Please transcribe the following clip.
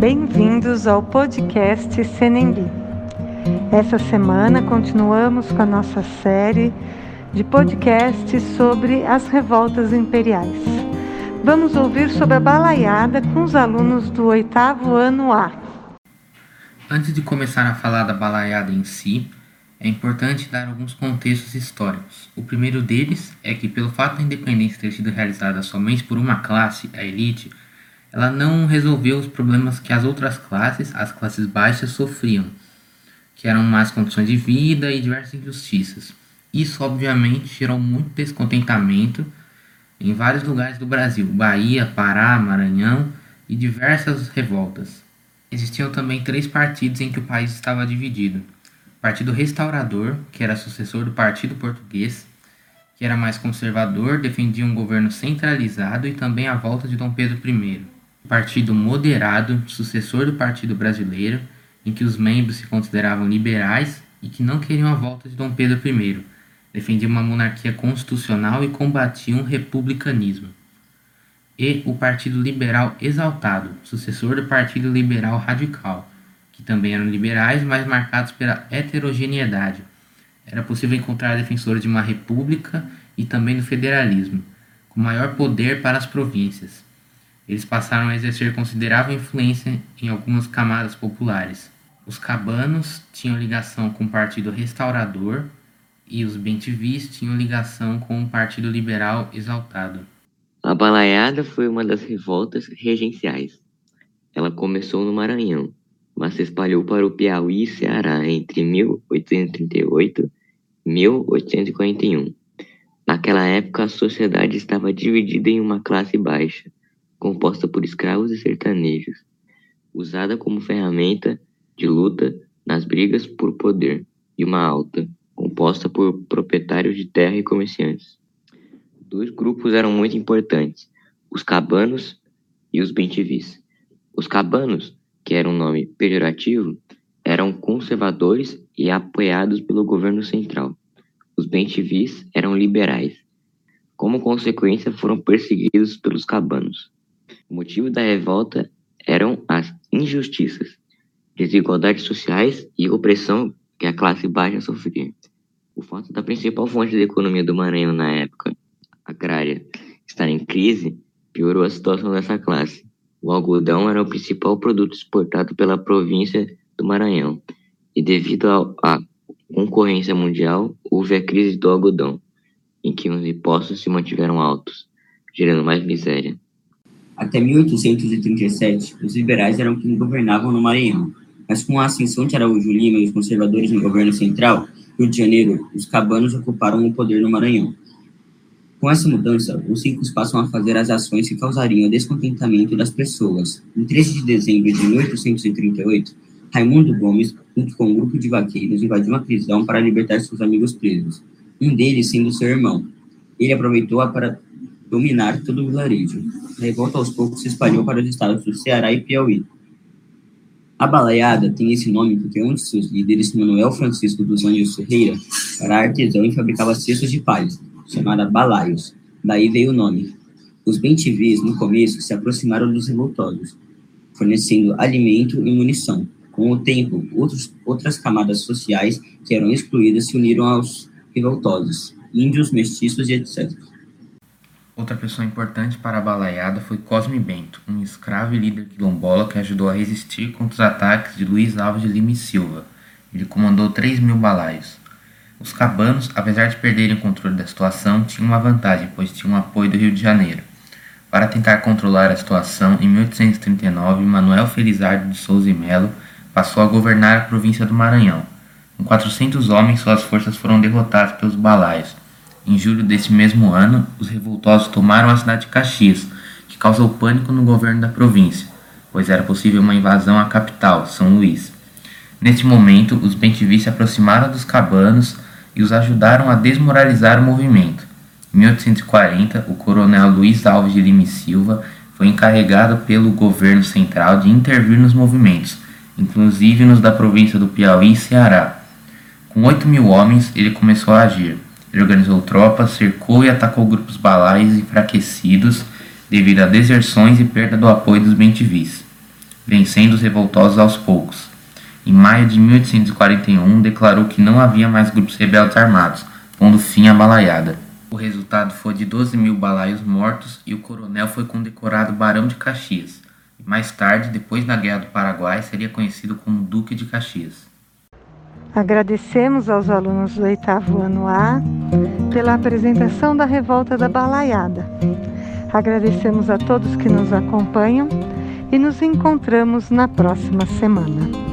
Bem-vindos ao podcast Senembi. Essa semana continuamos com a nossa série de podcasts sobre as revoltas imperiais. Vamos ouvir sobre a balaiada com os alunos do oitavo ano A. Antes de começar a falar da balaiada em si, é importante dar alguns contextos históricos. O primeiro deles é que, pelo fato da independência ter sido realizada somente por uma classe, a elite, ela não resolveu os problemas que as outras classes, as classes baixas, sofriam, que eram más condições de vida e diversas injustiças. Isso, obviamente, gerou muito descontentamento em vários lugares do Brasil, Bahia, Pará, Maranhão e diversas revoltas. Existiam também três partidos em que o país estava dividido Partido Restaurador, que era sucessor do Partido Português, que era mais conservador, defendia um governo centralizado e também a volta de Dom Pedro I. Partido Moderado, sucessor do Partido Brasileiro, em que os membros se consideravam liberais e que não queriam a volta de Dom Pedro I, defendia uma monarquia constitucional e combatia um republicanismo. E o Partido Liberal Exaltado, sucessor do Partido Liberal Radical, que também eram liberais, mas marcados pela heterogeneidade. Era possível encontrar defensores de uma república e também do federalismo, com maior poder para as províncias. Eles passaram a exercer considerável influência em algumas camadas populares. Os cabanos tinham ligação com o Partido Restaurador e os bentivis tinham ligação com o Partido Liberal Exaltado. A balaiada foi uma das revoltas regenciais. Ela começou no Maranhão, mas se espalhou para o Piauí e Ceará entre 1838 e 1841. Naquela época, a sociedade estava dividida em uma classe baixa, composta por escravos e sertanejos, usada como ferramenta de luta nas brigas por poder, e uma alta, composta por proprietários de terra e comerciantes. Dois grupos eram muito importantes, os cabanos e os bentivis. Os cabanos que era um nome pejorativo, eram conservadores e apoiados pelo governo central. Os bentivis eram liberais. Como consequência, foram perseguidos pelos cabanos. O motivo da revolta eram as injustiças, desigualdades sociais e opressão que a classe baixa sofria. O fato da principal fonte de economia do Maranhão na época, agrária, estar em crise, piorou a situação dessa classe. O algodão era o principal produto exportado pela província do Maranhão, e devido à concorrência mundial, houve a crise do algodão, em que os impostos se mantiveram altos, gerando mais miséria. Até 1837, os liberais eram quem governavam no Maranhão, mas com a ascensão de Araújo Lima e os conservadores no governo central, Rio de Janeiro, os cabanos ocuparam o poder no Maranhão. Com essa mudança, os ricos passam a fazer as ações que causariam o descontentamento das pessoas. Em 13 de dezembro de 1838, Raimundo Gomes, junto com um grupo de vaqueiros, invadiu uma prisão para libertar seus amigos presos, um deles sendo seu irmão. Ele aproveitou-a para dominar todo o vilarejo. A revolta aos poucos se espalhou para os estados do Ceará e Piauí. A balaiada tem esse nome porque um de seus líderes, Manuel Francisco dos Anjos Ferreira, era artesão e fabricava cestos de palhas chamada Balaios. Daí veio o nome. Os bentivis, no começo, se aproximaram dos revoltosos, fornecendo alimento e munição. Com o tempo, outros, outras camadas sociais que eram excluídas se uniram aos revoltosos, índios, mestiços e etc. Outra pessoa importante para a balaiada foi Cosme Bento, um escravo e líder quilombola que ajudou a resistir contra os ataques de Luiz Alves de Lima e Silva. Ele comandou 3 mil balaios. Os cabanos, apesar de perderem o controle da situação, tinham uma vantagem, pois tinham apoio do Rio de Janeiro. Para tentar controlar a situação, em 1839, Manuel Felizardo de Souza e Melo passou a governar a província do Maranhão. Com 400 homens, suas forças foram derrotadas pelos balaios. Em julho desse mesmo ano, os revoltosos tomaram a cidade de Caxias, que causou pânico no governo da província, pois era possível uma invasão à capital, São Luís. Neste momento, os bentivis se aproximaram dos cabanos e os ajudaram a desmoralizar o movimento. Em 1840, o coronel Luiz Alves de Lima e Silva foi encarregado pelo governo central de intervir nos movimentos, inclusive nos da província do Piauí e Ceará. Com 8 mil homens, ele começou a agir. Ele organizou tropas, cercou e atacou grupos balais enfraquecidos devido a deserções e perda do apoio dos bentivis. vencendo os revoltosos aos poucos. Em maio de 1841, declarou que não havia mais grupos rebeldes armados, pondo fim à balaiada. O resultado foi de 12 mil balaios mortos e o coronel foi condecorado Barão de Caxias. Mais tarde, depois da Guerra do Paraguai, seria conhecido como Duque de Caxias. Agradecemos aos alunos do oitavo ano A pela apresentação da Revolta da Balaiada. Agradecemos a todos que nos acompanham e nos encontramos na próxima semana.